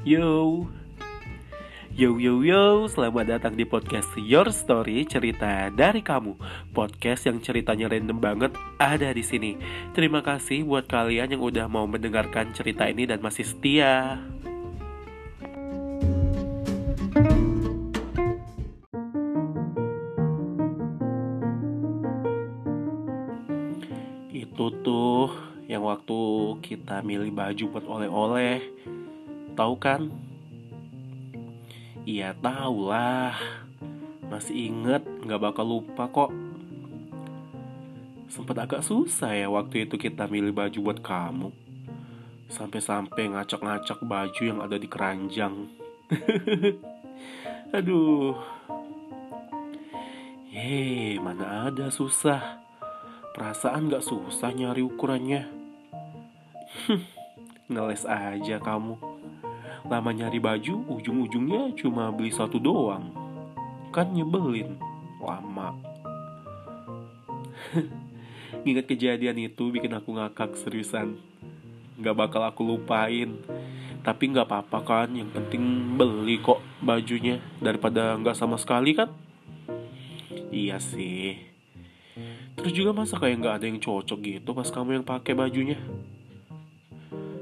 Yo Yo yo yo, selamat datang di podcast Your Story Cerita dari kamu. Podcast yang ceritanya random banget ada di sini. Terima kasih buat kalian yang udah mau mendengarkan cerita ini dan masih setia. Itu tuh yang waktu kita milih baju buat oleh-oleh. Tahu kan? Iya tahu lah. Masih inget, nggak bakal lupa kok. Sempet agak susah ya waktu itu kita milih baju buat kamu. Sampai-sampai ngacak-ngacak baju yang ada di keranjang. Aduh. Hei, mana ada susah. Perasaan gak susah nyari ukurannya. Ngeles aja kamu. Lama nyari baju, ujung-ujungnya cuma beli satu doang. Kan nyebelin. Lama. Ingat kejadian itu bikin aku ngakak seriusan. Gak bakal aku lupain. Tapi gak apa-apa kan, yang penting beli kok bajunya. Daripada gak sama sekali kan? Iya sih. Terus juga masa kayak nggak ada yang cocok gitu pas kamu yang pakai bajunya.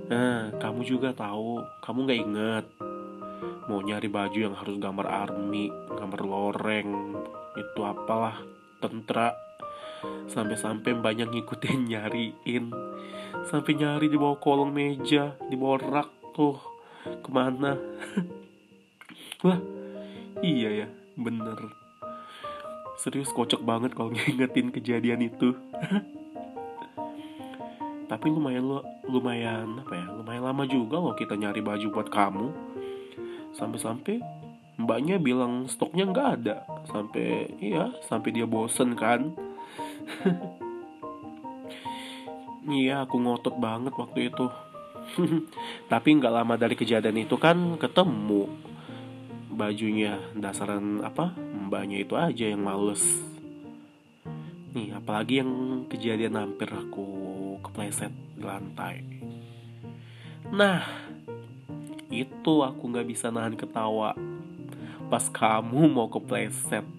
Nah, kamu juga tahu, kamu nggak inget mau nyari baju yang harus gambar army, gambar loreng, itu apalah, tentara. Sampai-sampai banyak ngikutin nyariin, sampai nyari di bawah kolong meja, di bawah rak tuh, ke mana? Wah, iya ya, bener. Serius kocak banget kalau ngingetin kejadian itu. Tapi lumayan lumayan apa ya? Lumayan lama juga loh kita nyari baju buat kamu. Sampai-sampai mbaknya bilang stoknya nggak ada. Sampai iya, sampai dia bosen kan. iya, aku ngotot banget waktu itu. Tapi nggak lama dari kejadian itu kan ketemu bajunya dasaran apa mbaknya itu aja yang males nih apalagi yang kejadian hampir aku kepleset di lantai. Nah itu aku nggak bisa nahan ketawa pas kamu mau kepleset.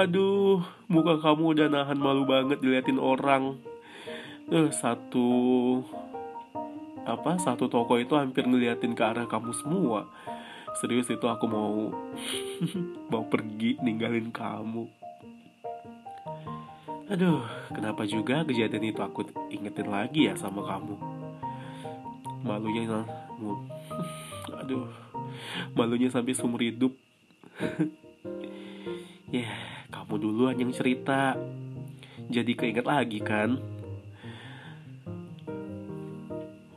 Aduh muka kamu udah nahan malu banget diliatin orang. Eh satu apa satu toko itu hampir ngeliatin ke arah kamu semua. Serius itu aku mau mau pergi ninggalin kamu aduh kenapa juga kejadian itu aku ingetin lagi ya sama kamu? Malunya aduh malunya sampai seumur hidup. Ya yeah, kamu duluan yang cerita. Jadi keinget lagi kan?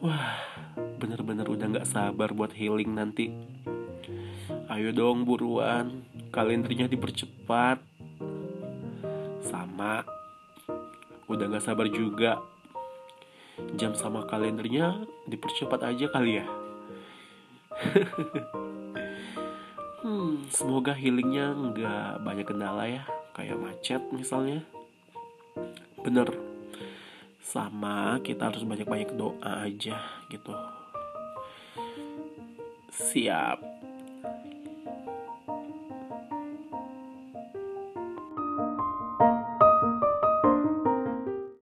Wah, bener-bener udah gak sabar buat healing nanti. Ayo dong buruan, kalendernya dipercepat. Sama, udah gak sabar juga. Jam sama kalendernya dipercepat aja kali ya. hmm, semoga healingnya nggak banyak kendala ya, kayak macet misalnya. Bener, sama kita harus banyak-banyak doa aja gitu siap